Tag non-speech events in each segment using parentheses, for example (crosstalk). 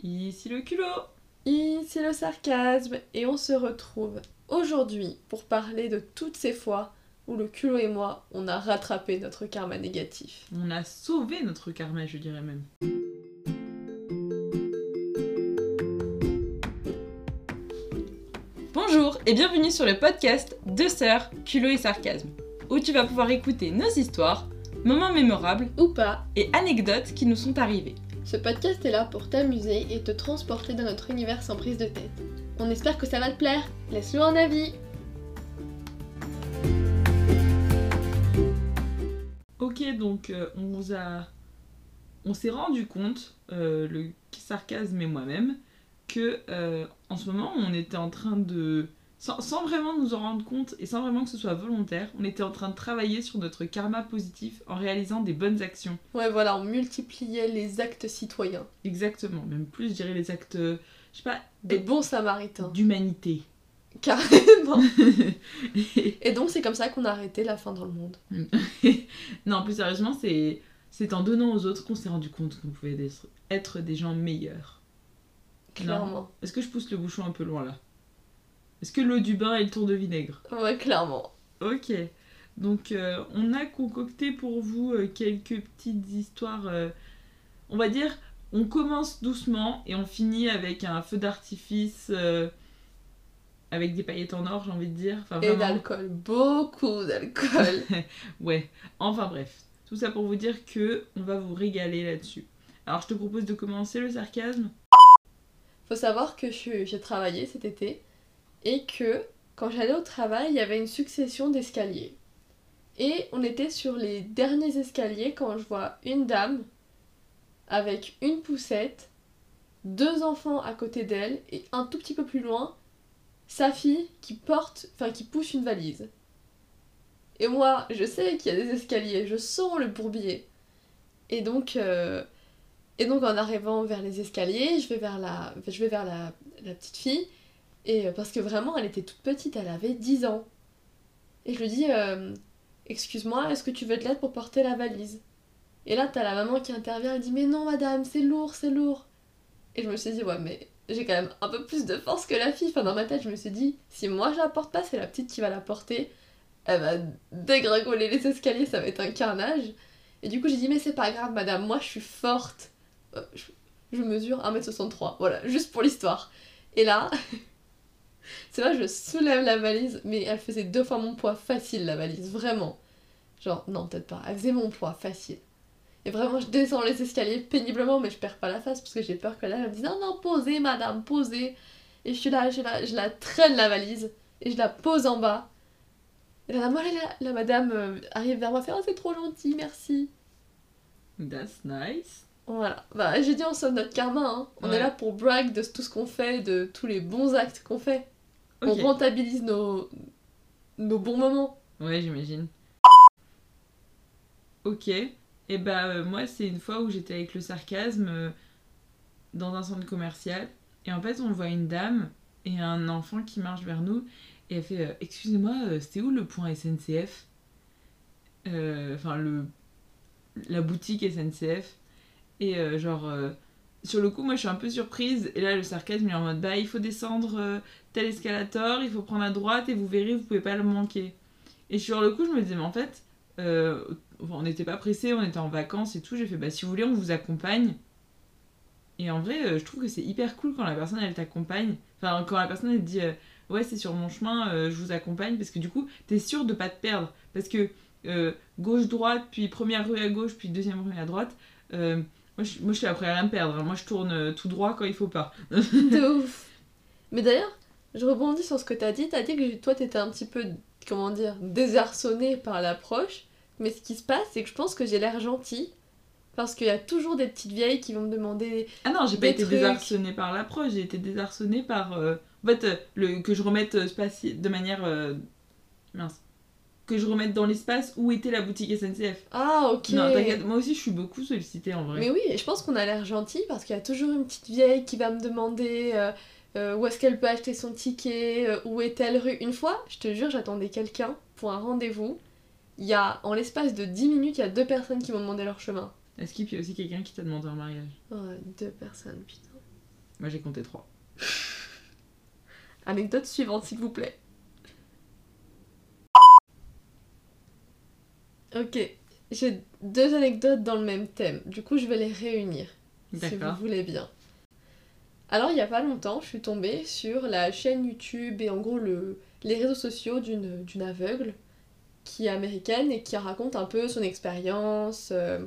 Ici le culot Ici le sarcasme et on se retrouve aujourd'hui pour parler de toutes ces fois où le culot et moi on a rattrapé notre karma négatif. On a sauvé notre karma, je dirais même. Bonjour et bienvenue sur le podcast Deux sœurs, culot et sarcasme, où tu vas pouvoir écouter nos histoires, moments mémorables Ou pas, et anecdotes qui nous sont arrivés. Ce podcast est là pour t'amuser et te transporter dans notre univers sans prise de tête. On espère que ça va te plaire. Laisse-nous un avis. Ok, donc euh, on a. On s'est rendu compte, euh, le sarcasme et moi-même, que euh, en ce moment on était en train de. Sans, sans vraiment nous en rendre compte et sans vraiment que ce soit volontaire, on était en train de travailler sur notre karma positif en réalisant des bonnes actions. Ouais, voilà, on multipliait les actes citoyens. Exactement, même plus, je dirais les actes, euh, je sais pas, Des bons samaritains. d'humanité. Carrément. (laughs) Et donc c'est comme ça qu'on a arrêté la fin dans le monde. (laughs) non, plus sérieusement, c'est c'est en donnant aux autres qu'on s'est rendu compte qu'on pouvait être, être des gens meilleurs. Clairement. Est-ce que je pousse le bouchon un peu loin là? Est-ce que l'eau du bain est le tour de vinaigre Ouais, clairement. Ok. Donc euh, on a concocté pour vous euh, quelques petites histoires. euh, on va dire, on commence doucement et on finit avec un feu d'artifice euh, avec des paillettes en or, j'ai envie de dire. Enfin, Et vraiment- d'alcool. Beaucoup d'alcool. (laughs) Ouais, enfin bref. Tout ça pour vous dire que on va vous régaler là-dessus. Alors je te propose de commencer le sarcasme. Faut savoir que je suis- j'ai travaillé cet été et que quand j'allais au travail, il y avait une succession d'escaliers. Et on était sur les derniers escaliers quand je vois une dame avec une poussette, deux enfants à côté d'elle et un tout petit peu plus loin, sa fille qui porte, enfin qui pousse une valise. Et moi, je sais qu'il y a des escaliers, je sens le bourbier. Et donc, euh, et donc en arrivant vers les escaliers, je vais vers la, je vais vers la, la petite fille. Et euh, parce que vraiment, elle était toute petite, elle avait 10 ans. Et je lui dis, euh, excuse-moi, est-ce que tu veux de l'aide pour porter la valise? Et là, t'as la maman qui intervient, elle dit, mais non madame, c'est lourd, c'est lourd. Et je me suis dit, ouais, mais j'ai quand même un peu plus de force que la fille. Enfin, dans ma tête, je me suis dit, si moi je la porte pas, c'est la petite qui va la porter. Elle va dégringoler les escaliers, ça va être un carnage. Et du coup, j'ai dit, mais c'est pas grave, madame, moi je suis forte. Euh, je, je mesure 1m63, voilà, juste pour l'histoire. Et là, (laughs) c'est là, je soulève la valise, mais elle faisait deux fois mon poids facile, la valise, vraiment. Genre, non, peut-être pas, elle faisait mon poids facile. Et vraiment, je descends les escaliers péniblement, mais je perds pas la face parce que j'ai peur que là, elle me dise non, non, posez, madame, posez. Et je suis là, je, la, je la traîne la valise et je la pose en bas. Et là, moi, la, la madame euh, arrive vers moi, fait oh, c'est trop gentil, merci. That's nice. Voilà, bah j'ai dit on sauve notre karma, hein. On Ouais. est là pour brag de tout ce qu'on fait, de tous les bons actes qu'on fait. On rentabilise nos, nos bons moments. Ouais, j'imagine. Ok. Et bah euh, moi c'est une fois où j'étais avec le sarcasme euh, dans un centre commercial et en fait on voit une dame et un enfant qui marche vers nous et elle fait euh, excusez-moi c'est où le point SNCF Enfin le la boutique SNCF et genre sur le coup moi je suis un peu surprise et là le sarcasme il est en mode bah il faut descendre tel escalator il faut prendre à droite et vous verrez vous pouvez pas le manquer et sur le coup, je me disais, mais en fait, euh, on n'était pas pressé, on était en vacances et tout. J'ai fait, bah si vous voulez, on vous accompagne. Et en vrai, euh, je trouve que c'est hyper cool quand la personne elle t'accompagne. Enfin, quand la personne elle dit, euh, ouais, c'est sur mon chemin, je vous accompagne. Parce que du coup, t'es sûr de pas te perdre. Parce que gauche-droite, puis première rue à gauche, puis deuxième rue à droite, moi, je, moi je suis la première à me perdre. hein. Moi je tourne tout droit quand il faut pas. De ouf. Mais d'ailleurs, je rebondis sur ce que t'as dit. T'as dit que toi t'étais un petit peu, comment dire, désarçonné par l'approche. Mais ce qui se passe, c'est que je pense que j'ai l'air gentille. Parce qu'il y a toujours des petites vieilles qui vont me demander Ah non, j'ai pas été trucs. désarçonnée par l'approche, j'ai été désarçonnée par. euh, En fait, euh, le, que je remette euh, de manière. euh, Mince. Que je remette dans l'espace où était la boutique SNCF. Ah, ok. Non, t'inquiète, moi aussi je suis beaucoup sollicitée en vrai. Mais oui, je pense qu'on a l'air gentil parce qu'il y a toujours une petite vieille qui va me demander euh, où est-ce qu'elle peut acheter son ticket, euh, où est telle rue? Une fois, je te jure, j'attendais quelqu'un pour un rendez-vous. Il y a, en l'espace de 10 minutes, il y a deux personnes qui m'ont demandé leur chemin. Est-ce qu'il y a aussi quelqu'un qui t'a demandé en mariage? Ouais, deux personnes, putain. Moi j'ai compté 3. Anecdote suivante, s'il vous plaît. Ok, j'ai deux anecdotes dans le même thème. Du coup, je vais les réunir, si vous voulez bien. Alors, il y a pas longtemps, je suis tombée sur la chaîne YouTube et en gros le, les réseaux sociaux d'une aveugle qui est américaine et qui raconte un peu son expérience. euh,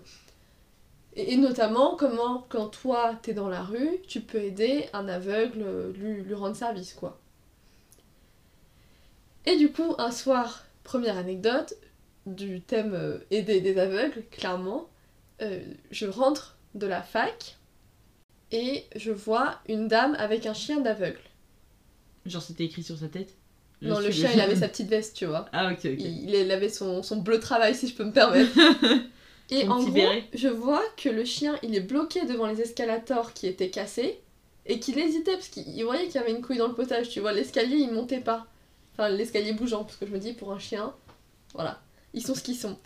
et, notamment comment, quand toi t'es dans la rue, tu peux aider un aveugle, euh, lui, rendre service, quoi. Et du coup, un soir, première anecdote du thème euh, aider des aveugles, clairement, je rentre de la fac et je vois une dame avec un chien d'aveugle. Genre c'était écrit sur sa tête? Je Non, le chien, il avait sa petite veste, tu vois. (laughs) Ah ok ok. Il, il avait son, son bleu travail, si je peux me permettre. (laughs) Et en gros, béret. je vois que le chien, il est bloqué devant les escalators qui étaient cassés et qu'il hésitait parce qu'il il voyait qu'il y avait une couille dans le potage, tu vois. L'escalier, il montait pas. Enfin, l'escalier bougeant, parce que je me dis, pour un chien, voilà, ils sont ce qu'ils sont.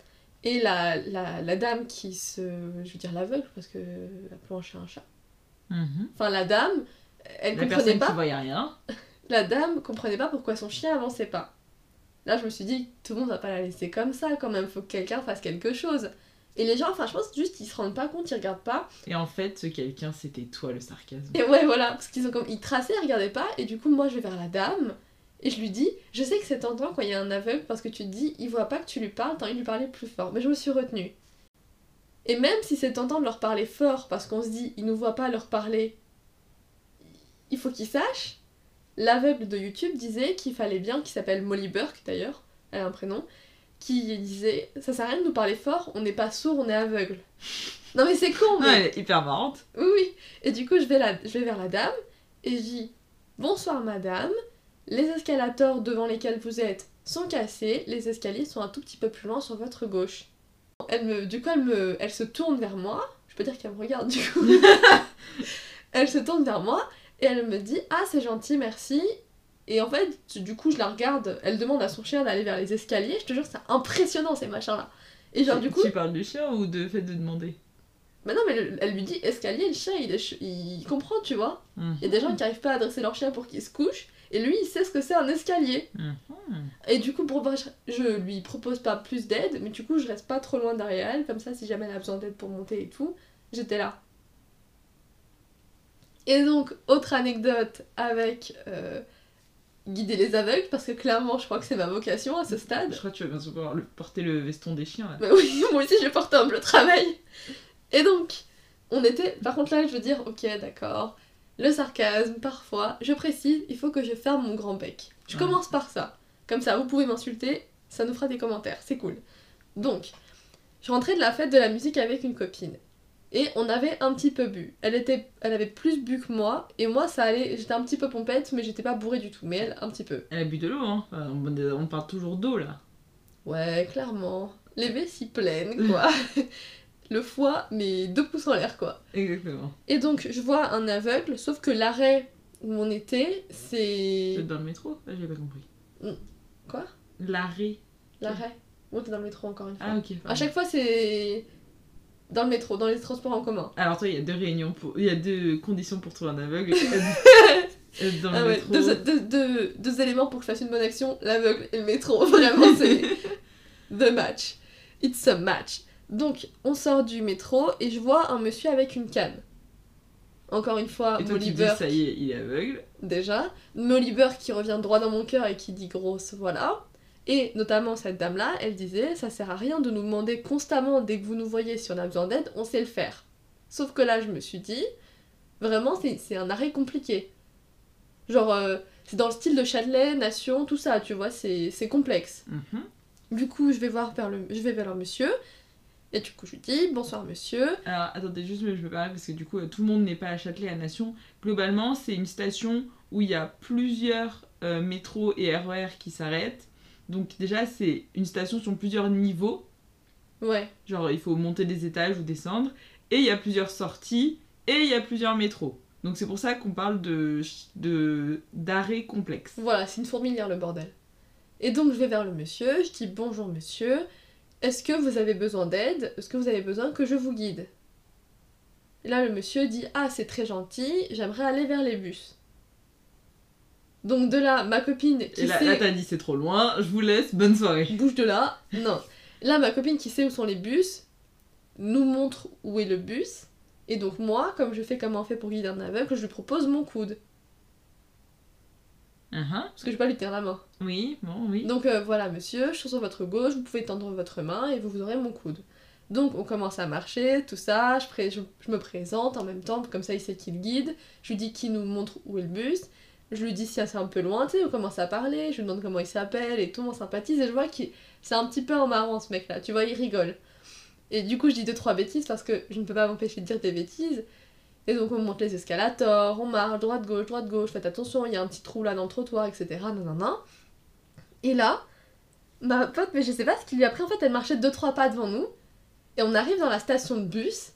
Et la, la, la dame qui se. Je veux dire l'aveugle, parce que. Appelons un chat un chat. Mhm. Enfin, la dame, elle La comprenait pas qui voyait rien. (laughs) la dame comprenait pas pourquoi son chien avançait pas. Là, je me suis dit, tout le monde va pas la laisser comme ça quand même, faut que quelqu'un fasse quelque chose. Et les gens, enfin, je pense juste ils se rendent pas compte, ils regardent pas. Et en fait ce quelqu'un c'était toi le sarcasme. Et ouais, voilà, parce qu'ils ont comme. Ils traçaient, ils regardaient pas, et du coup, moi, je vais vers la dame, et je lui dis, je sais que c'est tentant quand il y a un aveugle, parce que tu te dis, il voit pas que tu lui parles, t'as envie de lui parler plus fort. Mais je me suis retenue. Et même si c'est tentant de leur parler fort, parce qu'on se dit, ils nous voient pas leur parler, il faut qu'ils sachent. L'aveugle de YouTube disait qu'il fallait bien, qui s'appelle Molly Burke d'ailleurs, elle a un prénom, qui disait, ça sert à rien de nous parler fort, on n'est pas sourd, on est aveugle. Non mais c'est con, mais... Ouais, elle est hyper marrante. Oui, oui. Et du coup, je vais, la- je vais vers la dame et je dis Bonsoir, madame. Les escalators devant lesquels vous êtes sont cassés. Les escaliers sont un tout petit peu plus loin sur votre gauche. Elle me, du coup, elle, me, elle se tourne vers moi. Je peux dire qu'elle me regarde du coup. (laughs) elle se tourne vers moi et elle me dit Ah, c'est gentil, merci. Et en fait, du coup, je la regarde. Elle demande à son chien d'aller vers les escaliers. Je te jure, c'est impressionnant ces machins-là. Et genre, du coup, Tu parles du chien ou de fait de demander? Mais non, mais le- elle lui dit escalier, le chien, il, est ch- il comprend, tu vois. Mhm. Il y a des gens qui arrivent pas à adresser leur chien pour qu'il se couche, et lui, il sait ce que c'est un escalier. Mhm. Et du coup, pour je lui propose pas plus d'aide, mais du coup, je reste pas trop loin derrière elle, comme ça, si jamais elle a besoin d'aide pour monter et tout, j'étais là. Et donc, autre anecdote avec euh, guider les aveugles, parce que clairement, je crois que c'est ma vocation à ce stade. Je crois que tu vas bientôt pouvoir le- porter le veston des chiens là. Bah oui, (laughs) moi aussi j'ai porté un bleu travail. Et donc, on était. Par contre, là, je veux dire, ok, d'accord. Le sarcasme, parfois, je précise, il faut que je ferme mon grand bec. Je Ouais. commence par ça. Comme ça, vous pouvez m'insulter, ça nous fera des commentaires, c'est cool. Donc, je rentrais de la fête de la musique avec une copine. Et on avait un petit peu bu. Elle, était, elle avait plus bu que moi, et moi, ça allait. J'étais un petit peu pompette, mais j'étais pas bourrée du tout. Mais elle, un petit peu. Elle a bu de l'eau, hein. On parle toujours d'eau là. Ouais, clairement. Les vessies pleines, (laughs) quoi. Le foie, mais deux pouces en l'air, quoi. Exactement. Et donc, je vois un aveugle, sauf que l'arrêt où on était, c'est. Dans le métro? Ah, J'ai pas compris. Quoi? L'arrêt. L'arrêt On était dans le métro encore une fois. Ah ok. À chaque fois, c'est. Dans le métro, dans les transports en commun. Alors toi, il y a deux réunions pour... Il y a deux conditions pour trouver un aveugle. (laughs) Dans le Ah ouais, métro. deux, deux- deux- deux éléments pour que je fasse une bonne action l'aveugle et le métro. (laughs) Vraiment, c'est. (laughs) The match. It's a match. Donc, on sort du métro et je vois un monsieur avec une canne. Encore une fois, Et toi, Molly tu dis, ça y est, il est aveugle. déjà. Molly Burke qui revient droit dans mon cœur et qui dit grosse, voilà. Et notamment cette dame-là, elle disait ça sert à rien de nous demander constamment dès que vous nous voyez si on a besoin d'aide, on sait le faire. Sauf que là, je me suis dit, vraiment, c'est un arrêt compliqué. Genre, euh, c'est dans le style de Châtelet, Nation, tout ça, tu vois, c'est c'est complexe. Mhm. Du coup, je vais voir vers le, je vais vers le monsieur. Et du coup, je lui dis bonsoir monsieur. Alors, attendez, juste, je me permets, parce que du coup, euh, tout le monde n'est pas à Châtelet, à Nation. Globalement, c'est une station où il y a plusieurs euh, métros et RER qui s'arrêtent. Donc déjà, c'est une station sur plusieurs niveaux. Ouais, Genre, il faut monter des étages ou descendre. Et il y a plusieurs sorties. Et il y a plusieurs métros. Donc c'est pour ça qu'on parle de de- d'arrêt complexe. Voilà, c'est une fourmilière le bordel. Et donc je vais vers le monsieur, je dis bonjour monsieur, est-ce que vous avez besoin d'aide? Est-ce que vous avez besoin que je vous guide? Et là, le monsieur dit Ah, c'est très gentil, j'aimerais aller vers les bus. Donc de là, ma copine qui Et là, sait... là, t'as dit c'est trop loin, je vous laisse, bonne soirée. bouge de là. Non. Là, ma copine qui sait où sont les bus nous montre où est le bus. Et donc moi, comme je fais comme on fait pour guider un aveugle, je lui propose mon coude. Uh-huh. Parce que je vais pas lui tenir la main. Oui, bon, oui. Donc euh, voilà, monsieur, je suis sur votre gauche, vous pouvez tendre votre main et vous, vous aurez mon coude. Donc on commence à marcher, tout ça, je, pré- je, je me présente en même temps, comme ça il sait qui le guide. Je lui dis qui nous montre où est le bus. Je lui dis si c'est un peu loin, tu sais, on commence à parler, je lui demande comment il s'appelle et tout, on sympathise et je vois que c'est un petit peu en marrant ce mec là, tu vois, il rigole. Et du coup je dis deux trois bêtises parce que je ne peux pas m'empêcher de dire des bêtises. Et donc on monte les escalators, on marche droite gauche, droite gauche, faites attention, il y a un petit trou là dans le trottoir, etc. Et là, ma pote, mais je sais pas ce qu'il lui a pris, en fait elle marchait deux trois pas devant nous. Et on arrive dans la station de bus,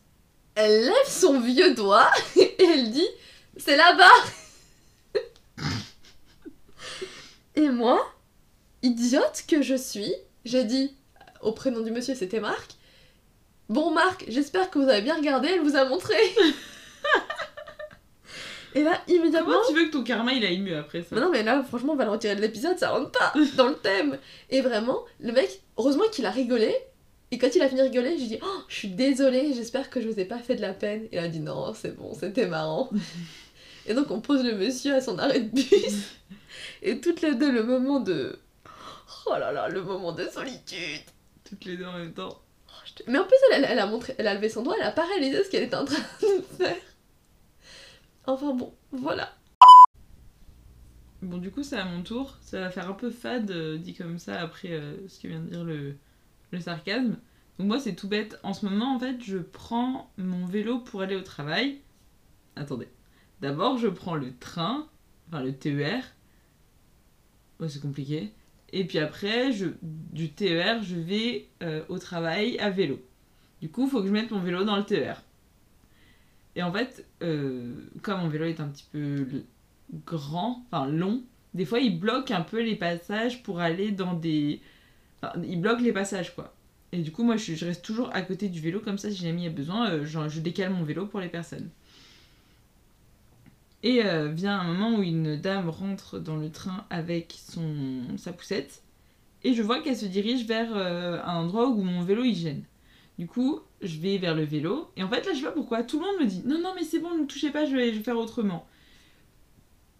elle lève son vieux doigt (laughs) et elle dit C'est là-bas (laughs) Et moi, idiote que je suis, j'ai dit au prénom du monsieur, c'était Marc. Bon Marc, j'espère que vous avez bien regardé, elle vous a montré. (laughs) Et là, immédiatement. Comment tu veux que ton karma il aille mieux après ça Mais non, mais là, franchement, on va le retirer de l'épisode, ça rentre pas (laughs) dans le thème. Et vraiment, le mec, heureusement qu'il a rigolé. Et quand il a fini de rigoler, j'ai dit Oh, je suis désolée, j'espère que je vous ai pas fait de la peine. Et il a dit Non, c'est bon, c'était marrant. (laughs) et donc, on pose le monsieur à son arrêt de bus. (laughs) Et toutes les deux, le moment de. Oh là là, le moment de solitude. Toutes les deux en même temps. Oh, je te- Mais en plus, elle, elle a montré, elle a levé son doigt, elle a pas réalisé ce qu'elle était en train de faire. Enfin bon, voilà. Bon, du coup, c'est à mon tour. Ça va faire un peu fade euh, dit comme ça après euh, ce que vient de dire le, sarcasme. Donc, moi, c'est tout bête. En ce moment, en fait, je prends mon vélo pour aller au travail. Attendez. D'abord, je prends le train, enfin le TER. Ouais, c'est compliqué. Et puis après, je, du TER, je vais euh, au travail à vélo. Du coup, il faut que je mette mon vélo dans le TER. Et en fait, euh, comme mon vélo est un petit peu grand, enfin long, des fois il bloque un peu les passages pour aller dans des. Enfin, il bloque les passages quoi. Et du coup, moi je, reste toujours à côté du vélo, comme ça si jamais il y a besoin, euh, je décale mon vélo pour les personnes. Et euh, vient un moment où une dame rentre dans le train avec son, sa poussette, et je vois qu'elle se dirige vers un endroit où mon vélo il gêne. Du coup, je vais vers le vélo, et en fait là je sais pas pourquoi, tout le monde me dit non, non, mais c'est bon, ne me touchez pas, je vais, faire autrement.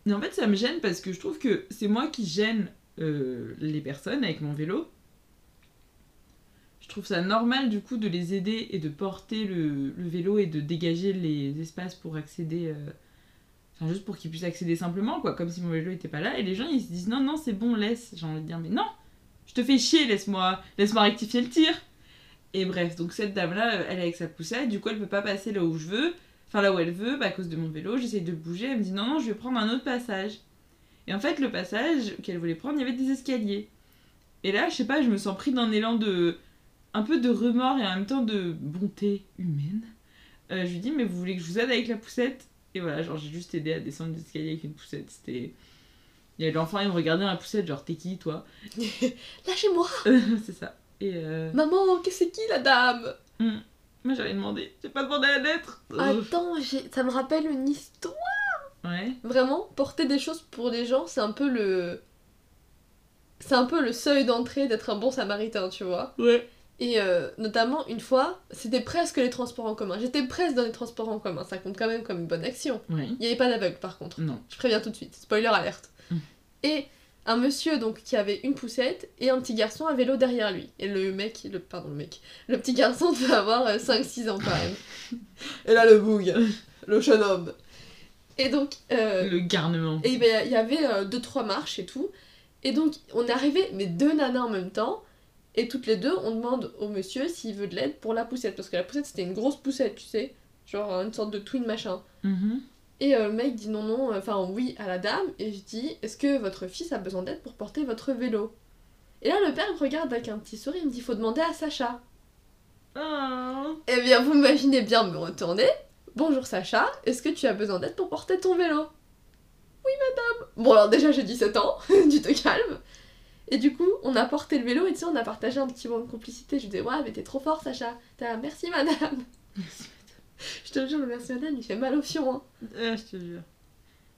Mais en fait, ça me gêne parce que je trouve que c'est moi qui gêne euh, les personnes avec mon vélo. Je trouve ça normal du coup de les aider et de porter le, vélo et de dégager les espaces pour accéder. euh, Enfin, juste pour qu'ils puissent accéder simplement, quoi, comme si mon vélo était pas là. Et les gens ils se disent non, non, c'est bon, laisse. J'ai envie de dire, mais non, je te fais chier, laisse-moi laisse rectifier le tir. Et bref, donc cette dame-là, euh, elle est avec sa poussette, du coup elle peut pas passer là où je veux enfin là où elle veut, bah, à cause de mon vélo, j'essaye de bouger, elle me dit non, non, je vais prendre un autre passage. Et en fait, le passage qu'elle voulait prendre, il y avait des escaliers. Et là, je sais pas, je me sens pris d'un élan de. un peu de remords et en même temps de bonté humaine. Euh, je lui dis, mais vous voulez que je vous aide avec la poussette? Et voilà, genre, j'ai juste aidé à descendre les escaliers avec une poussette. C'était. Il y avait l'enfant, il me regardait dans la poussette, genre, t'es qui toi? (laughs) Lâchez-moi (laughs) C'est ça. Et euh, Maman, que c'est qui la dame? Moi j'avais demandé, j'ai pas demandé à l'être. Attends, ça me rappelle une histoire. Ouais. Vraiment, porter des choses pour les gens, c'est un peu le. C'est un peu le seuil d'entrée d'être un bon samaritain, tu vois. Ouais. Et euh, notamment, une fois, c'était presque les transports en commun. J'étais presque dans les transports en commun, ça compte quand même comme une bonne action. Ouais. Il n'y avait pas d'aveugle par contre. Non. Je préviens tout de suite, spoiler alerte. Mm. Et un monsieur donc qui avait une poussette et un petit garçon à vélo derrière lui. Et le mec, le pardon le mec, le petit garçon (laughs) devait avoir 5-6 ans quand même. (laughs) et là le boug, le jeune homme. Et donc euh, Le garnement. et ben, il y avait euh, deux trois marches et tout. Et donc on est arrivé mais deux nanas en même temps. Et toutes les deux, on demande au monsieur s'il veut de l'aide pour la poussette. Parce que la poussette c'était une grosse poussette, tu sais. Genre une sorte de twin machin. Mhm. Et euh, le mec dit non, non, enfin oui à la dame. Et je dis est-ce que votre fils a besoin d'aide pour porter votre vélo? Et là le père me regarde avec un petit sourire, il me dit faut demander à Sacha. Oh. Eh bien vous imaginez bien me retourner. Bonjour Sacha, est-ce que tu as besoin d'aide pour porter ton vélo? Oui madame. Bon alors déjà j'ai 17 ans, (laughs) tu te calmes. Et du coup, on a porté le vélo et tu sais, on a partagé un petit moment de complicité. Je lui dis ouais mais t'es trop fort Sacha. Merci madame. (laughs) (laughs) Je te jure, le merci madame, il fait mal au fion. Hein. Ah, je te jure.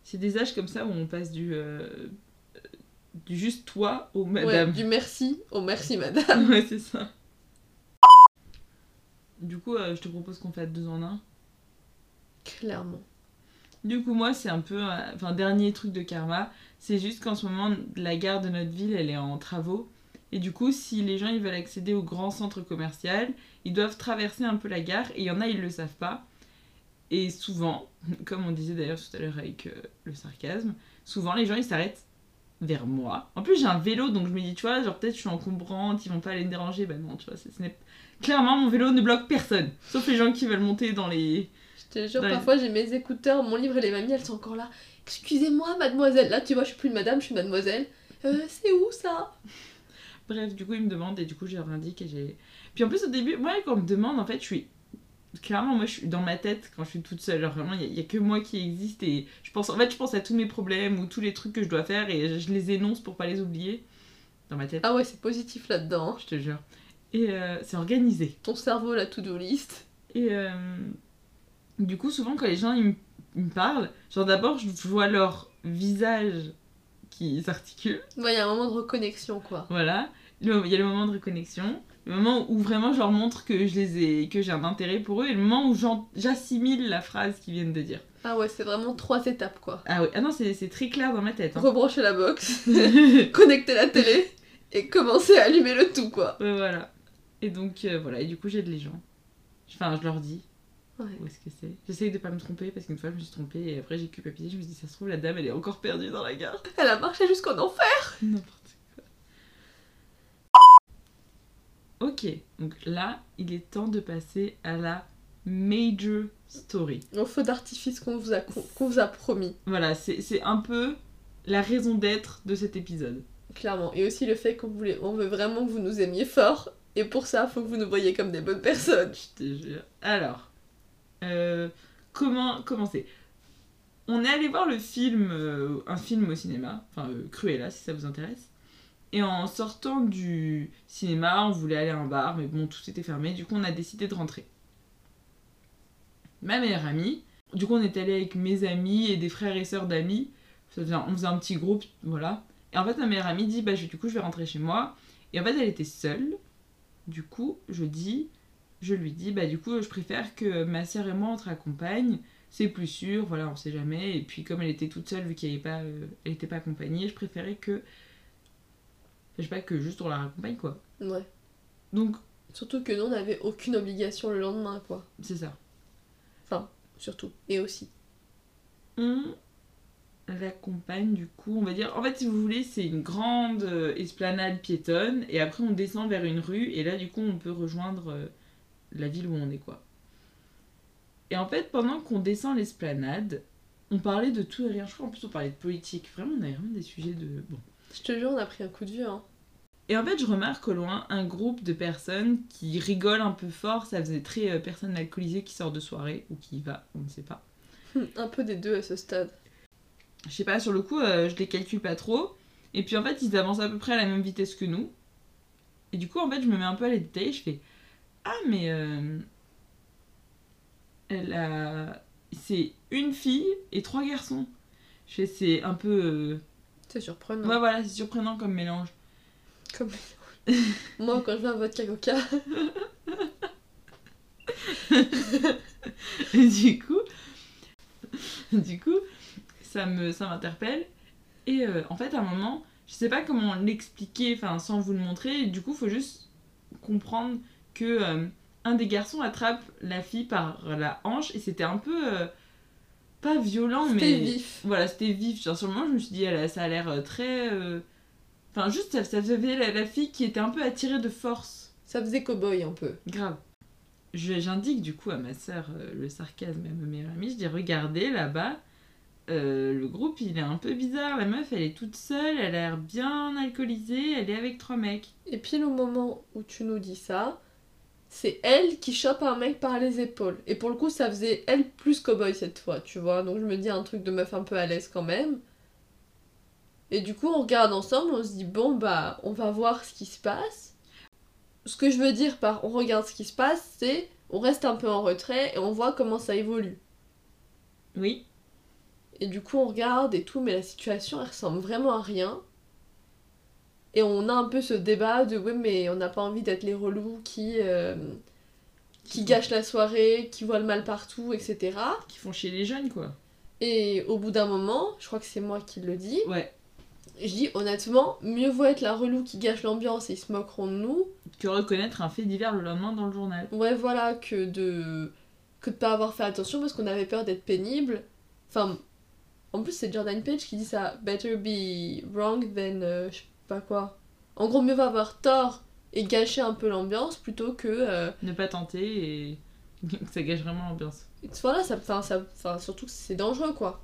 C'est des âges comme ça où on passe du. euh, du juste toi au Ouais, madame. du merci au merci madame. (laughs) Ouais, c'est ça. Du coup, euh, je te propose qu'on fasse deux en un. Clairement. Du coup, moi, c'est un peu. euh, Enfin, dernier truc de karma. C'est juste qu'en ce moment, la gare de notre ville, elle est en travaux. Et du coup, si les gens ils veulent accéder au grand centre commercial, ils doivent traverser un peu la gare. Et il y en a, ils le savent pas. Et souvent, (laughs) comme on disait d'ailleurs tout à l'heure avec euh, le sarcasme, souvent les gens ils s'arrêtent vers moi. En plus, j'ai un vélo, donc je me dis, tu vois, genre peut-être je suis encombrante, ils vont pas aller me déranger. Bah non, tu vois, c'est- ce n'est. Clairement, mon vélo ne bloque personne. Sauf les gens qui veulent monter dans les. Je te jure, Ouais. parfois j'ai mes écouteurs, mon livre et les mamies, elles sont encore là. Excusez-moi, mademoiselle. Là, tu vois, je suis plus une madame, je suis mademoiselle. Euh, c'est où ça? Bref, du coup, ils me demandent et du coup, je leur indique et j'ai. Puis en plus, au début, moi, quand on me demande, en fait, je suis. Clairement, moi, je suis dans ma tête quand je suis toute seule. Genre, vraiment, il n'y a, que moi qui existe et je pense. En fait, je pense à tous mes problèmes ou tous les trucs que je dois faire et je, je les énonce pour pas les oublier. Dans ma tête, Ah ouais, c'est positif là-dedans. hein. je te jure. Et euh, c'est organisé. Ton cerveau, la to-do list. Et euh, du coup, souvent, quand les gens ils me, ils me parlent, genre d'abord, je vois leur visage qui s'articule. Ouais, il y a un moment de reconnexion, quoi. Voilà. Il y a le moment de reconnexion. Le moment où vraiment je leur montre que je les ai, que j'ai un intérêt pour eux, et le moment où j'assimile la phrase qu'ils viennent de dire. Ah ouais, c'est vraiment trois étapes, quoi. Ah oui, ah non, c'est c'est très clair dans ma tête. hein. Rebrancher la box, (laughs) (laughs) connecter la télé et commencer à allumer le tout, quoi. Ouais, voilà. Et donc euh, voilà, et du coup j'aide les gens. Enfin, je leur dis Ouais. où est-ce que c'est? J'essaye de pas me tromper parce qu'une fois je me suis trompée et après j'ai culpabilisé. Je me suis dit, ça se trouve, la dame elle est encore perdue dans la gare. Elle a marché jusqu'en enfer. N'importe quoi. Ok, donc là, il est temps de passer à la major story. Au feu d'artifice qu'on vous, a, qu'on vous a promis, Voilà, c'est c'est un peu la raison d'être de cet épisode. clairement. Et aussi le fait qu'on voulait, on veut vraiment que vous nous aimiez fort. Et pour ça, faut que vous nous voyez comme des bonnes personnes. Je te jure. Alors, euh, comment commencer On est allé voir le film, euh, un film au cinéma, enfin euh, Cruella si ça vous intéresse. Et en sortant du cinéma, on voulait aller à un bar, mais bon, tout était fermé, du coup on a décidé de rentrer. Ma meilleure amie, du coup on est allé avec mes amis et des frères et sœurs d'amis, on faisait un petit groupe, voilà. Et en fait ma meilleure amie dit, bah du coup je vais rentrer chez moi. Et en fait elle était seule, du coup je dis, je lui dis, bah du coup, je préfère que ma sœur et moi on te raccompagne. C'est plus sûr, voilà, on sait jamais. Et puis comme elle était toute seule, vu qu'elle n'était pas, euh, elle était pas accompagnée, je préférais que, je sais pas, que juste on la raccompagne quoi. Ouais. Donc Surtout que nous, on n'avait aucune obligation le lendemain, quoi. c'est ça. Surtout. Et aussi. On l'accompagne du coup, on va dire. En fait, si vous voulez, c'est une grande euh, esplanade piétonne. Et après, on descend vers une rue. Et là, du coup, on peut rejoindre euh, la ville où on est quoi. Et en fait, pendant qu'on descend l'esplanade, on parlait de tout et rien. Je crois en plus, on parlait de politique. Vraiment, on avait vraiment des sujets de. Bon. Je te jure, on a pris un coup de vieux, hein. Et en fait, je remarque au loin un groupe de personnes qui rigolent un peu fort. Ça faisait très euh, personne alcoolisée qui sort de soirée ou qui y va, on ne sait pas. (laughs) Un peu des deux à ce stade. Je sais pas, sur le coup, euh, je les calcule pas trop. Et puis en fait, ils avancent à peu près à la même vitesse que nous. Et du coup, en fait, je me mets un peu à les détailler. Je fais Ah, mais. euh, elle a. C'est une fille et trois garçons. Je C'est un peu. C'est euh, surprenant. Ouais, voilà, c'est surprenant comme mélange. Comme... Moi, quand je veux un vodka coca, (laughs) Et du coup, du coup, ça me, ça m'interpelle. Et euh, en fait, à un moment, je sais pas comment l'expliquer, enfin, sans vous le montrer. Du coup, faut juste comprendre que euh, un des garçons attrape la fille par la hanche et c'était un peu euh, pas violent, c'était mais vif. voilà, c'était vif. Genre, sur le moment, je me suis dit, elle a- ça a l'air euh, très. Enfin, juste, ça, ça faisait la, la fille qui était un peu attirée de force. Ça faisait cow-boy un peu. Grave. J'indique du coup à ma sœur le sarcasme et à ma meilleure amie. Je dis regardez là-bas, euh, le groupe il est un peu bizarre. La meuf elle est toute seule, elle a l'air bien alcoolisée, elle est avec trois mecs. Et pile au moment où tu nous dis ça, c'est elle qui chope un mec par les épaules. Et pour le coup, ça faisait elle plus cow-boy cette fois, tu vois. Donc je me dis un truc de meuf un peu à l'aise quand même. Et du coup, on regarde ensemble, on se dit bon bah, on va voir ce qui se passe. Ce que je veux dire par on regarde ce qui se passe, c'est on reste un peu en retrait et on voit comment ça évolue. Oui. Et du coup, on regarde et tout, mais la situation, elle ressemble vraiment à rien. Et on a un peu ce débat de oui, mais on n'a pas envie d'être les relous qui, euh, qui gâchent la soirée, qui voient le mal partout, etc. Qui font chier les jeunes, quoi. Et au bout d'un moment, je crois que c'est moi qui le dis, Ouais. je dis honnêtement, mieux vaut être la relou qui gâche l'ambiance et ils se moqueront de nous, Que reconnaître un fait divers le lendemain dans le journal. ouais, voilà, que de que de pas avoir fait attention parce qu'on avait peur d'être pénible. Enfin, en plus, c'est Jordan Page qui dit ça, better be wrong than euh, je pas quoi. En gros, mieux vaut avoir tort et gâcher un peu l'ambiance plutôt que. euh, Ne pas tenter et (laughs) que ça gâche vraiment l'ambiance. voilà, ça, enfin, ça, enfin, surtout que c'est dangereux quoi.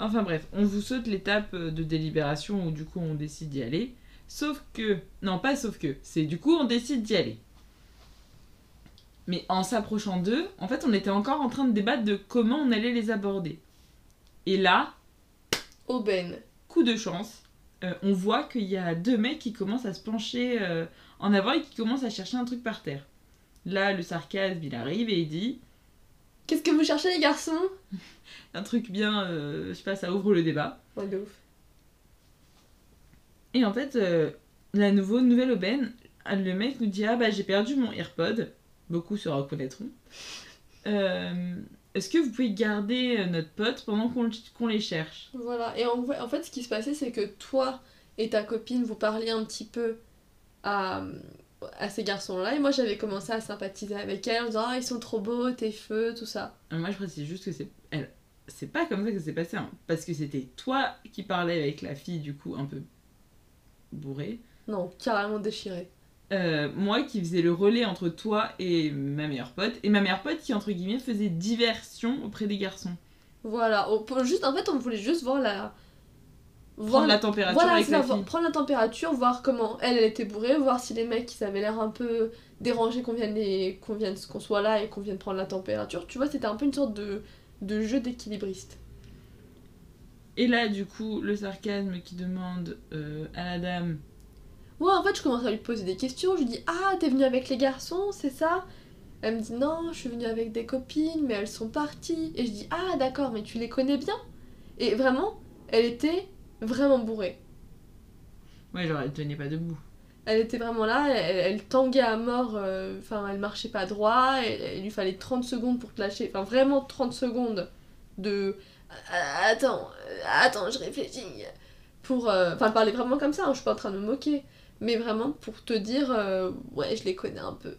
Enfin bref, on vous saute l'étape euh, de délibération où du coup on décide d'y aller. Sauf que... Non, pas sauf que. C'est du coup on décide d'y aller. Mais en s'approchant d'eux, en fait on était encore en train de débattre de comment on allait les aborder. Et là, Aubaine. coup de chance, euh, on voit qu'il y a deux mecs qui commencent à se pencher euh, en avant et qui commencent à chercher un truc par terre. Là, le sarcasme, il arrive et il dit Qu'est-ce que vous cherchez les garçons? (laughs) un truc bien, euh, je sais pas, ça ouvre le débat. Ouais, de ouf. Et en fait, la nouveau, nouvelle aubaine, le mec nous dit Ah bah j'ai perdu mon AirPod. Beaucoup se reconnaîtront. Euh, Est-ce que vous pouvez garder euh, notre pote pendant qu'on les cherche? Voilà, et en, en fait, ce qui se passait, c'est que toi et ta copine, vous parliez un petit peu à, à ces garçons-là, et moi j'avais commencé à sympathiser avec elle en disant Ah, ils sont trop beaux, tes feux, tout ça. Euh, Moi je précise juste que c'est. Elle... C'est pas comme ça que ça s'est passé, hein, parce que c'était toi qui parlais avec la fille, du coup, un peu bourrée. Non, carrément déchiré. Euh, moi qui faisais le relais entre toi et ma meilleure pote, et ma meilleure pote qui, entre guillemets, faisait diversion auprès des garçons. Voilà, on- juste, en fait, on voulait juste voir la. Prendre la température voilà, avec la fille. prendre la température, voir comment elle, elle était bourrée, voir si les mecs, ils avaient l'air un peu dérangés qu'on vienne les... qu'on vienne... qu'on soit là et qu'on vienne prendre la température. Tu vois, c'était un peu une sorte de, de jeu d'équilibriste. Et là, du coup, le sarcasme qui demande euh, à la dame Ouais, en fait, je commence à lui poser des questions. Je lui dis Ah, t'es venue avec les garçons, c'est ça? Elle me dit Non, je suis venue avec des copines, mais elles sont parties. Et je dis Ah, d'accord, mais tu les connais bien? Et vraiment, elle était vraiment bourrée. Ouais, genre, elle tenait pas debout. Elle était vraiment là, elle, elle tanguait à mort, euh, enfin, elle marchait pas droit, et- il lui fallait 30 secondes pour te lâcher, enfin, vraiment 30 secondes de. Ah, Attends, euh, attends, je réfléchis. Pour. euh, Enfin, elle parlait vraiment comme ça, hein, je suis pas en train de me moquer. Mais vraiment pour te dire, euh, ouais, je les connais un peu.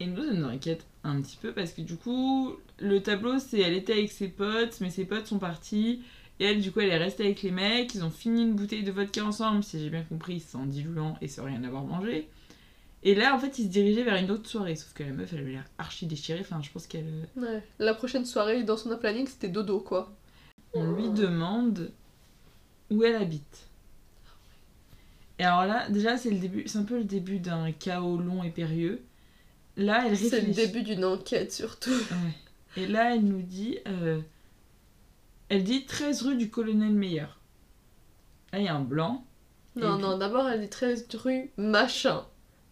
Et nous, ça nous inquiète un petit peu parce que du coup, le tableau, c'est elle était avec ses potes, mais ses potes sont partis. Et elle, du coup, elle est restée avec les mecs. Ils ont fini une bouteille de vodka ensemble, si j'ai bien compris, sans diluant et sans rien avoir mangé. Et là, en fait, ils se dirigeaient vers une autre soirée. Sauf que la meuf, elle avait l'air archi déchirée. Enfin, je pense qu'elle. euh, Ouais. La prochaine soirée, dans son planning, c'était dodo, quoi. On lui demande où elle habite. Et alors là, déjà, c'est le début, c'est un peu le début d'un chaos long et périlleux. Là, elle C'est le réfléchit. début d'une enquête, surtout. Ouais. Et là, elle nous dit. euh, elle dit 13 rue du colonel Meyer. Là, il y a un blanc. Non, non, d'abord, elle dit 13 rue machin.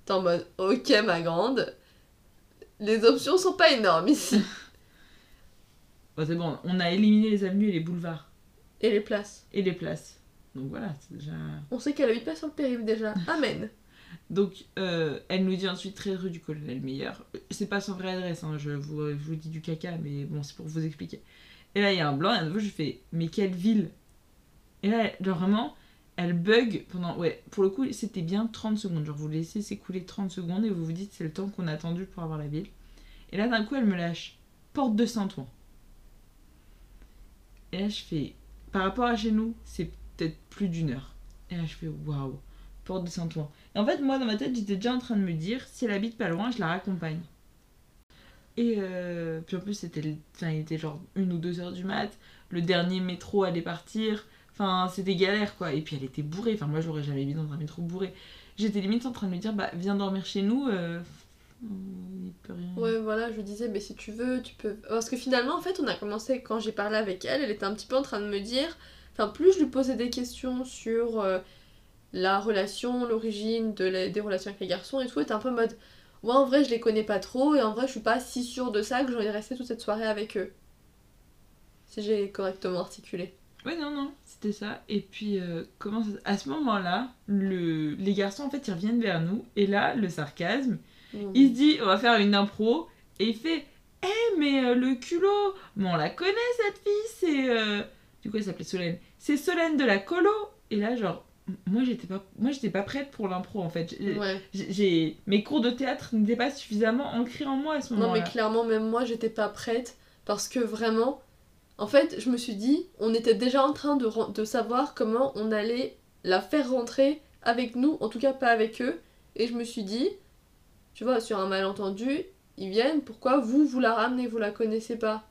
T'es en mode, ok, ma grande. Les options sont pas énormes ici. (laughs) Bon, c'est bon, on a éliminé les avenues et les boulevards. Et les places. Et les places. Donc voilà, c'est déjà. On sait qu'elle habite pas sur le périph' déjà. (laughs) Amen. Donc, euh, elle nous dit ensuite 13 rue du colonel Meyer. C'est pas son vraie adresse, hein, je, vous, je vous dis du caca, mais bon, c'est pour vous expliquer. Et là, il y a un blanc, et à nouveau, je fais, mais quelle ville? Et là, genre vraiment, elle bug pendant. Ouais, pour le coup, c'était bien 30 secondes. Genre, vous laissez s'écouler 30 secondes et vous vous dites, c'est le temps qu'on a attendu pour avoir la ville. Et là, d'un coup, elle me lâche, porte de Saint-Ouen. Et là, je fais, par rapport à chez nous, c'est peut-être plus d'une heure. Et là, je fais, waouh, porte de Saint-Ouen. Et en fait, moi, dans ma tête, j'étais déjà en train de me dire, si elle habite pas loin, je la raccompagne. Et euh, puis en plus, c'était, enfin, il était genre une ou deux heures du mat. Le dernier métro allait partir. Enfin, c'était galère, quoi. Et puis, elle était bourrée. Enfin, moi, je l'aurais jamais mis dans un métro bourré. J'étais limite en train de me dire, bah, viens dormir chez nous. euh, rien. Ouais, voilà, je disais, mais si tu veux, tu peux. Parce que finalement, en fait, on a commencé, quand j'ai parlé avec elle, elle était un petit peu en train de me dire. Enfin, plus je lui posais des questions sur euh, la relation, l'origine de la- des relations avec les garçons et tout, était un peu mode. Ouais, en vrai, je les connais pas trop et en vrai, je suis pas si sûre de ça que j'aurais resté toute cette soirée avec eux. Si j'ai correctement articulé. Ouais, non, non, c'était ça. Et puis, euh, comment ça- à ce moment-là, le... les garçons, en fait, ils reviennent vers nous. Et là, le sarcasme, Mm. il se dit, on va faire une impro. Et il fait, hé, mais euh, le culot, mais on la connaît, cette fille, c'est... euh, Du coup, elle s'appelait Solène. C'est Solène de la colo. Et là, genre, moi, j'étais pas, moi, j'étais pas prête pour l'impro, en fait. Ouais. j'ai-. Mes cours de théâtre n'étaient pas suffisamment ancrés en moi à ce Non, moment-là. mais clairement, même moi, j'étais pas prête parce que vraiment, en fait, je me suis dit, on était déjà en train de, de savoir comment on allait la faire rentrer avec nous, en tout cas pas avec eux. Et je me suis dit, tu vois, sur un malentendu, ils viennent, pourquoi vous, vous la ramenez, vous la connaissez pas?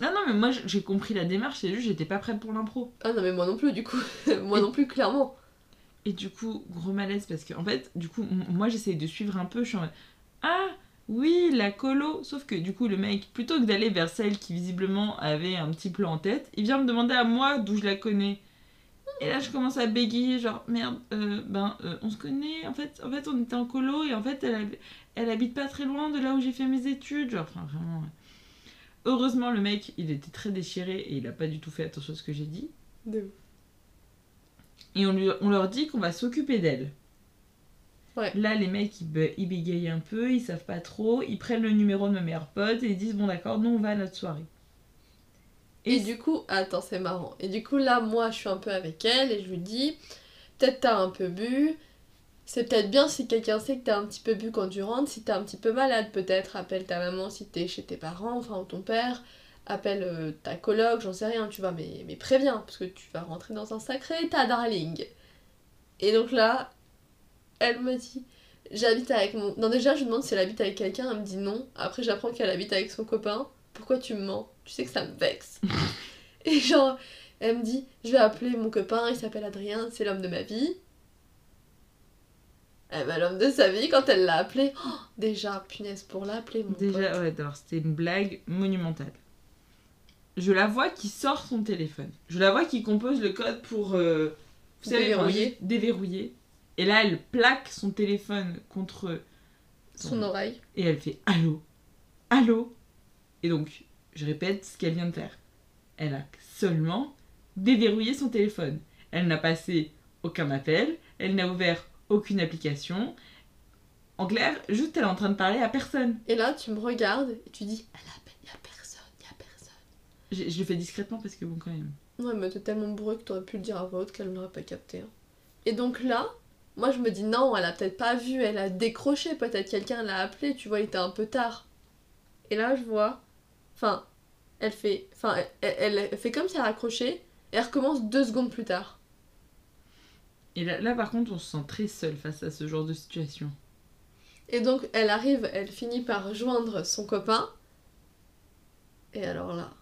Ah non, mais moi, j'ai compris la démarche, c'est juste, j'étais pas prête pour l'impro. Ah non, mais moi non plus, du coup. (laughs) moi Et- non plus, clairement. Et du coup, gros malaise parce que, en fait, du coup, moi j'essaye de suivre un peu. Je suis en mode Ah, oui, la colo. Sauf que, du coup, le mec, plutôt que d'aller vers celle qui visiblement avait un petit plan en tête, il vient me demander à moi d'où je la connais. Et là, je commence à bégayer, genre merde, euh, ben, euh, on se connaît. En fait, en fait, on était en colo et en fait, elle, elle habite pas très loin de là où j'ai fait mes études. Genre, enfin, vraiment. ouais. Heureusement, le mec, il était très déchiré et il a pas du tout fait attention à ce que j'ai dit. De ouf. Et on, lui, on leur dit qu'on va s'occuper d'elle. Ouais. Là, les mecs, ils bégayent un peu, ils savent pas trop, ils prennent le numéro de ma meilleure pote et ils disent Bon, d'accord, nous on va à notre soirée. Et du coup, attends, c'est marrant. Et du coup, là, moi, je suis un peu avec elle et je lui dis, peut-être t'as un peu bu. C'est peut-être bien si quelqu'un sait que t'as un petit peu bu quand tu rentres. Si t'es un petit peu malade, peut-être appelle ta maman si t'es chez tes parents, enfin, ou ton père. Appelle euh, ta coloc, j'en sais rien, tu vois, mais, mais préviens, parce que tu vas rentrer dans un sacré état, darling. Et donc là, elle me dit, j'habite avec mon... Non, déjà, je lui demande si elle habite avec quelqu'un, elle me dit non. Après, j'apprends qu'elle habite avec son copain. Pourquoi tu me mens? Tu sais que ça me vexe. (laughs) Et genre, elle me dit, je vais appeler mon copain, il s'appelle Adrien, c'est l'homme de ma vie. Eh ben, l'homme de sa vie, quand elle l'a appelé, oh, déjà, punaise, pour l'appeler, mon pote. Déjà, ouais, alors c'était une blague monumentale. Je la vois qui sort son téléphone. Je la vois qui compose le code pour. euh, vous savez, Déverrouiller. Et là, elle plaque son téléphone contre. Son oreille. Et elle fait Allô? Allô? Et donc, je répète ce qu'elle vient de faire. Elle a seulement déverrouillé son téléphone. Elle n'a passé aucun appel, elle n'a ouvert aucune application. En clair, juste elle est en train de parler à personne. Et là, tu me regardes et tu dis, elle appelle, y a personne, y a personne. Je, je le fais discrètement parce que bon, quand même. Ouais, mais t'es tellement bourré que t'aurais pu le dire à voix haute qu'elle n'aurait pas capté. hein. Et donc là, moi je me dis non, elle a peut-être pas vu, elle a décroché, peut-être quelqu'un l'a appelé, tu vois, il était un peu tard. Et là, je vois, enfin, elle fait, enfin, elle, elle- elle fait comme si elle raccrochait, et elle recommence deux secondes plus tard. Et là, là, par contre, on se sent très seul face à ce genre de situation. Et donc elle arrive, elle finit par rejoindre son copain. Et alors là,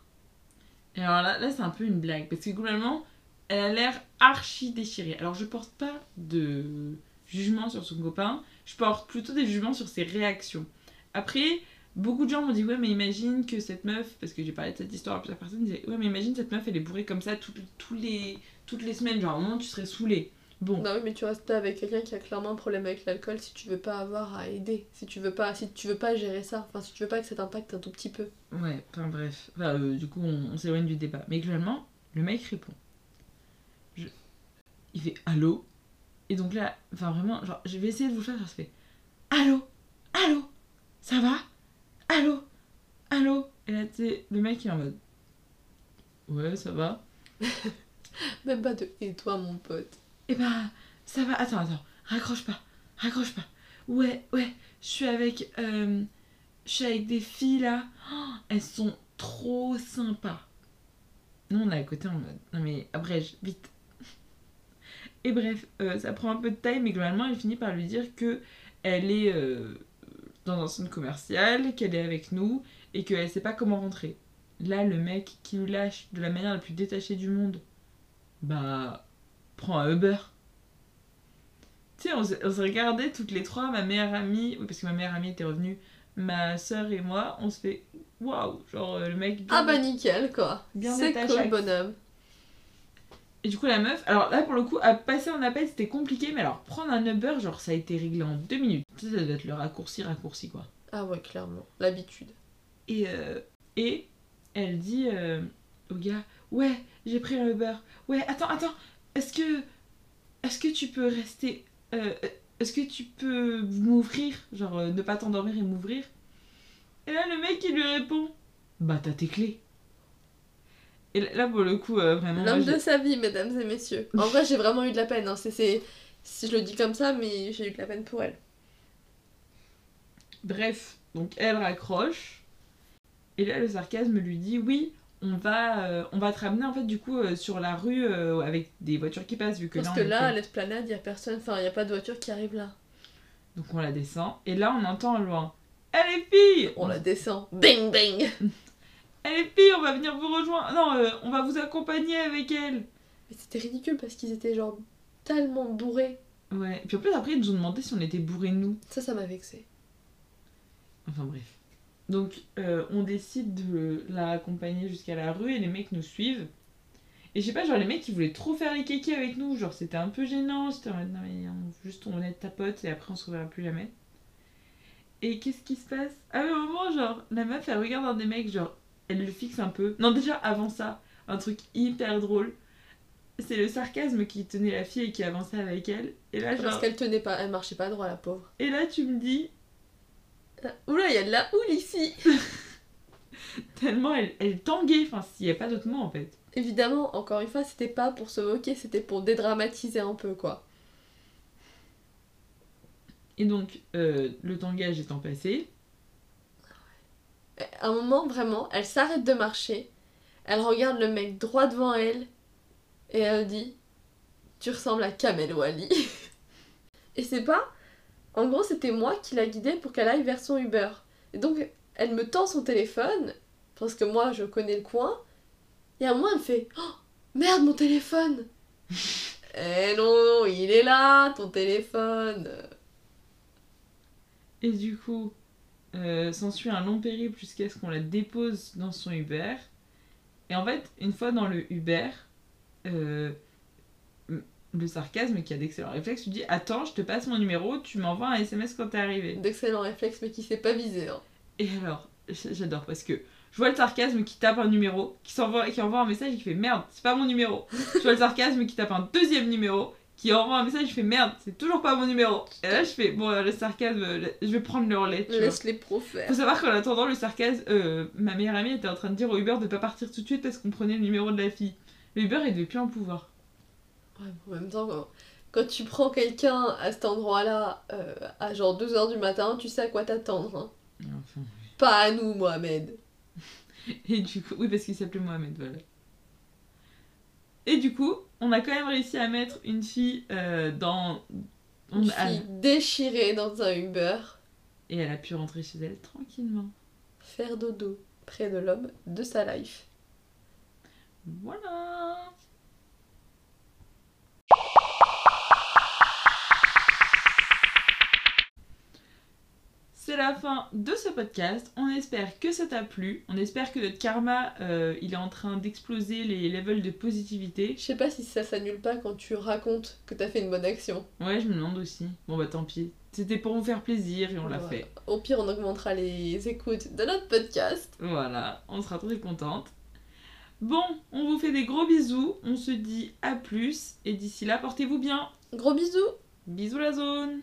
Et alors là, là c'est un peu une blague parce que globalement, elle a l'air archi déchirée. Alors je porte pas de jugement sur son copain, je porte plutôt des jugements sur ses réactions. Après, beaucoup de gens m'ont dit ouais mais imagine que cette meuf, parce que j'ai parlé de cette histoire à plusieurs personnes, ils disaient ouais mais imagine cette meuf elle est bourrée comme ça toutes, les, toutes les semaines, genre à un moment tu serais saoulée. Bon, bah oui, mais tu restes pas avec quelqu'un qui a clairement un problème avec l'alcool si tu veux pas avoir à aider, si tu veux pas, si tu veux pas gérer ça, enfin si tu veux pas que ça t'impacte un tout petit peu. Ouais, enfin bref. Enfin, euh, du coup, on, on s'éloigne du débat. Mais globalement, le mec répond. Je... Il fait Allô? Et donc là, enfin vraiment, genre, je vais essayer de vous faire, ça se fait Allô? Allô? Ça va? Allô? Allô? Et là, tu sais, le mec il est en mode Ouais, ça va. (laughs) Même pas de et toi mon pote. Eh bah, ça va. Attends, attends. Raccroche pas. Raccroche pas. Ouais, ouais. Je suis avec. euh, je suis avec des filles là. Oh, elles sont trop sympas. Nous, on est à côté en mode. Non mais, abrège, vite. Et bref, euh, ça prend un peu de taille, mais globalement, elle finit par lui dire que elle est euh, dans un centre commercial, qu'elle est avec nous et qu'elle sait pas comment rentrer. Là, le mec qui nous lâche de la manière la plus détachée du monde, bah, prends un Uber. Tu sais, on s'est regardé toutes les trois, ma meilleure amie, parce que ma meilleure amie était revenue, ma soeur et moi, on se fait waouh, genre euh, le mec. Ah bah nickel quoi. Bien C'est cool bonhomme. Et du coup, la meuf, alors là pour le coup, à passer en appel c'était compliqué, mais alors prendre un Uber, genre ça a été réglé en deux minutes. Ça, ça doit être le raccourci, raccourci quoi. Ah ouais, clairement. L'habitude. Et, euh, et elle dit euh, au gars Ouais, j'ai pris un Uber. Ouais, attends, attends. Est-ce que. Est-ce que tu peux rester. euh, est-ce que tu peux m'ouvrir Genre, euh, ne pas t'endormir et m'ouvrir? Et là, le mec, il lui répond Bah, t'as tes clés. Et là, pour le coup, euh, vraiment. L'homme de sa vie, mesdames et messieurs. En vrai, j'ai vraiment eu de la peine. Hein. C'est- Si je le dis comme ça, mais j'ai eu de la peine pour elle. Bref, donc elle raccroche. Et là, le sarcasme lui dit Oui, on va, euh, on va te ramener en fait, du coup, euh, sur la rue euh, avec des voitures qui passent, vu que Parce là, que là, à l'esplanade, il y a personne. Enfin, il y a pas de voiture qui arrive là. Donc on la descend. Et là, on entend loin Allez, filles On la descend. Bing, bing (laughs) Allez, filles, on va venir vous rejoindre. Non, on va vous accompagner avec elle. Mais c'était ridicule parce qu'ils étaient genre tellement bourrés. Ouais. Puis en plus, après, ils nous ont demandé si on était bourrés, nous. Ça, ça m'a vexé. Enfin, bref. Donc, euh, on décide de la accompagner jusqu'à la rue et les mecs nous suivent. Et je sais pas, genre, les mecs, ils voulaient trop faire les kékés avec nous. Genre, c'était un peu gênant. C'était en mode, non, mais on, juste on est tapote et après, on se reverra plus jamais. Et qu'est-ce qui se passe? À un moment, genre, la meuf, elle regarde un des mecs, genre, elle le fixe un peu. Non, déjà, avant ça, un truc hyper drôle. C'est le sarcasme qui tenait la fille et qui avançait avec elle. Et là, Parce genre, qu'elle tenait pas, elle marchait pas droit, la pauvre. et là, tu me dis, Oula, il y a de la houle ici (laughs) tellement elle, elle tanguait. Enfin, s'il n'y a pas d'autre mot en fait. Évidemment, encore une fois, c'était pas pour se moquer, c'était pour dédramatiser un peu, quoi. Et donc, euh, le tangage étant passé, À un moment, vraiment, elle s'arrête de marcher, elle regarde le mec droit devant elle, et elle dit Tu ressembles à Kamel Wally. (laughs) et c'est pas. En gros, c'était moi qui la guidais pour qu'elle aille vers son Uber. Et donc, elle me tend son téléphone, parce que moi, je connais le coin, et à moi, elle me fait Oh, merde, mon téléphone (laughs) Eh non, il est là, ton téléphone et du coup, euh, s'ensuit un long périple jusqu'à ce qu'on la dépose dans son Uber. Et en fait, une fois dans le Uber, euh, le sarcasme qui a d'excellents réflexes lui dit Attends, je te passe mon numéro, tu m'envoies un SMS quand t'es arrivé. D'excellents réflexes, mais qui s'est pas visé. Hein. Et alors, j'adore parce que je vois le sarcasme qui tape un numéro, qui, s'envoie, qui envoie un message et qui fait merde, c'est pas mon numéro. Je vois le sarcasme qui tape un deuxième numéro, qui envoie un message et fait merde, c'est toujours pas mon numéro. Et là, je fais bon, le sarcasme, je vais prendre le relais. Tu vois. Laisse les pros faire. Faut savoir qu'en attendant, le sarcasme, euh, ma meilleure amie était en train de dire au Uber de pas partir tout de suite parce qu'on prenait le numéro de la fille. Le Uber, il devait plus en pouvoir. Ouais, en même temps, quand, quand tu prends quelqu'un à cet endroit-là, euh, à genre 2h du matin, tu sais à quoi t'attendre. Hein. Enfin, (laughs) Pas à nous, Mohamed. Et du coup, oui, parce qu'il s'appelait Mohamed, voilà. Et du coup, on a quand même réussi à mettre une fille euh, dans. on Une a- déchirée dans un Uber, Et elle a pu rentrer chez elle tranquillement. faire dodo près de l'homme de sa life. Voilà. C'est la fin de ce podcast. On espère que ça t'a plu. On espère que notre karma, euh, il est en train d'exploser les levels de positivité. Je sais pas si ça s'annule pas quand tu racontes que t'as fait une bonne action. Ouais, je me demande aussi. Bon bah tant pis. C'était pour vous faire plaisir et on l'a fait. Au pire, on augmentera les écoutes de notre podcast. Voilà, on sera très contente. Bon, on vous fait des gros bisous. On se dit à plus. Et d'ici là, portez-vous bien. Gros bisous Bisous la zone